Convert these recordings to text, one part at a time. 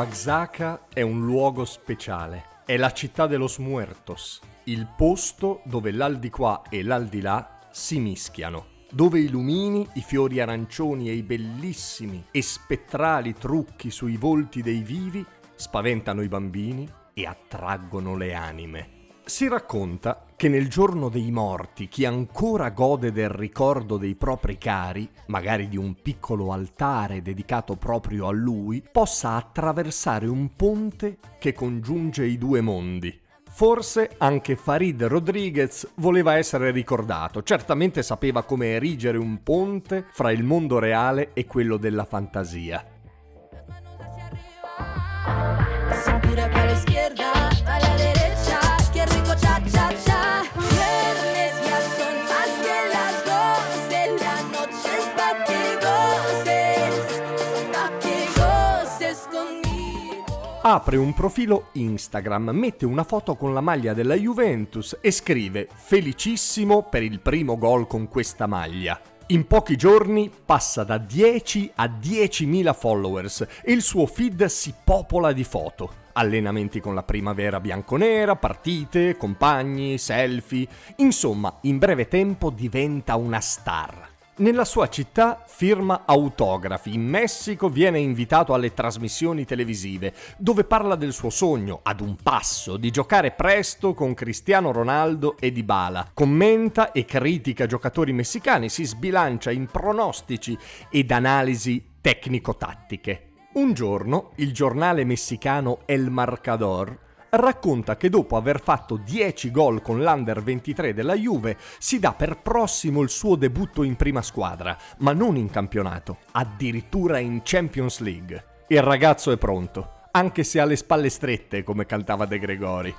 Oaxaca è un luogo speciale. È la città de los muertos, il posto dove l'aldilà e l'aldilà si mischiano, dove i lumini, i fiori arancioni e i bellissimi e spettrali trucchi sui volti dei vivi spaventano i bambini e attraggono le anime. Si racconta che nel giorno dei morti chi ancora gode del ricordo dei propri cari, magari di un piccolo altare dedicato proprio a lui, possa attraversare un ponte che congiunge i due mondi. Forse anche Farid Rodriguez voleva essere ricordato, certamente sapeva come erigere un ponte fra il mondo reale e quello della fantasia. Apre un profilo Instagram, mette una foto con la maglia della Juventus e scrive felicissimo per il primo gol con questa maglia. In pochi giorni passa da 10 a 10.000 followers e il suo feed si popola di foto. Allenamenti con la primavera bianconera, partite, compagni, selfie, insomma, in breve tempo diventa una star. Nella sua città firma autografi, in Messico viene invitato alle trasmissioni televisive, dove parla del suo sogno, ad un passo, di giocare presto con Cristiano Ronaldo e Dybala. Commenta e critica giocatori messicani, si sbilancia in pronostici ed analisi tecnico-tattiche. Un giorno il giornale messicano El Marcador racconta che dopo aver fatto 10 gol con l'Under 23 della Juve si dà per prossimo il suo debutto in prima squadra, ma non in campionato, addirittura in Champions League. Il ragazzo è pronto, anche se ha le spalle strette come cantava De Gregori.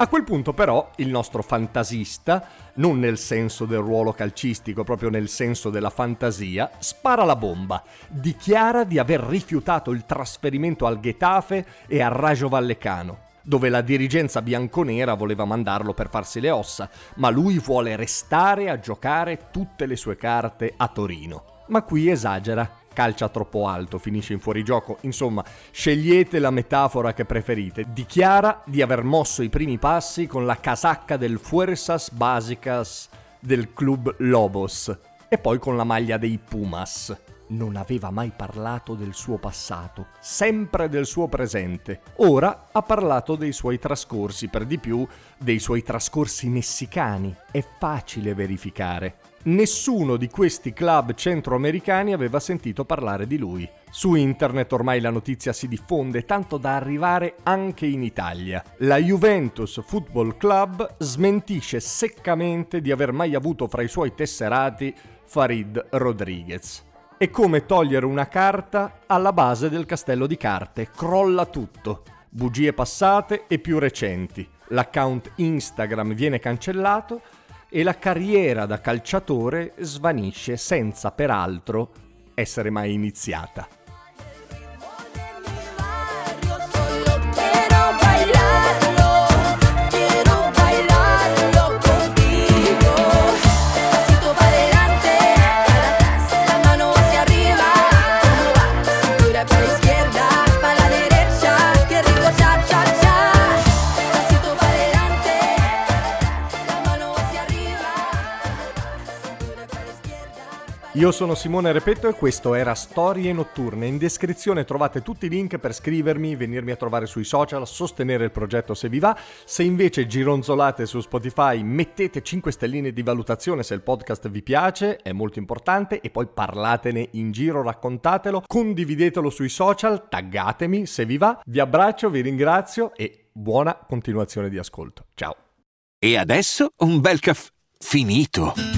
A quel punto però il nostro fantasista, non nel senso del ruolo calcistico, proprio nel senso della fantasia, spara la bomba, dichiara di aver rifiutato il trasferimento al Getafe e al Rajo Vallecano, dove la dirigenza bianconera voleva mandarlo per farsi le ossa, ma lui vuole restare a giocare tutte le sue carte a Torino. Ma qui esagera, calcia troppo alto, finisce in fuorigioco, insomma, scegliete la metafora che preferite. Dichiara di aver mosso i primi passi con la casacca del Fuerzas Básicas del club Lobos e poi con la maglia dei Pumas. Non aveva mai parlato del suo passato, sempre del suo presente. Ora ha parlato dei suoi trascorsi, per di più dei suoi trascorsi messicani. È facile verificare. Nessuno di questi club centroamericani aveva sentito parlare di lui. Su internet ormai la notizia si diffonde tanto da arrivare anche in Italia. La Juventus Football Club smentisce seccamente di aver mai avuto fra i suoi tesserati Farid Rodriguez. È come togliere una carta alla base del castello di carte, crolla tutto. Bugie passate e più recenti. L'account Instagram viene cancellato e la carriera da calciatore svanisce senza peraltro essere mai iniziata. Io sono Simone Repetto e questo era Storie Notturne. In descrizione trovate tutti i link per scrivermi, venirmi a trovare sui social, sostenere il progetto se vi va. Se invece gironzolate su Spotify, mettete 5 stelline di valutazione se il podcast vi piace, è molto importante, e poi parlatene in giro, raccontatelo, condividetelo sui social, taggatemi se vi va. Vi abbraccio, vi ringrazio e buona continuazione di ascolto. Ciao. E adesso un bel caffè finito.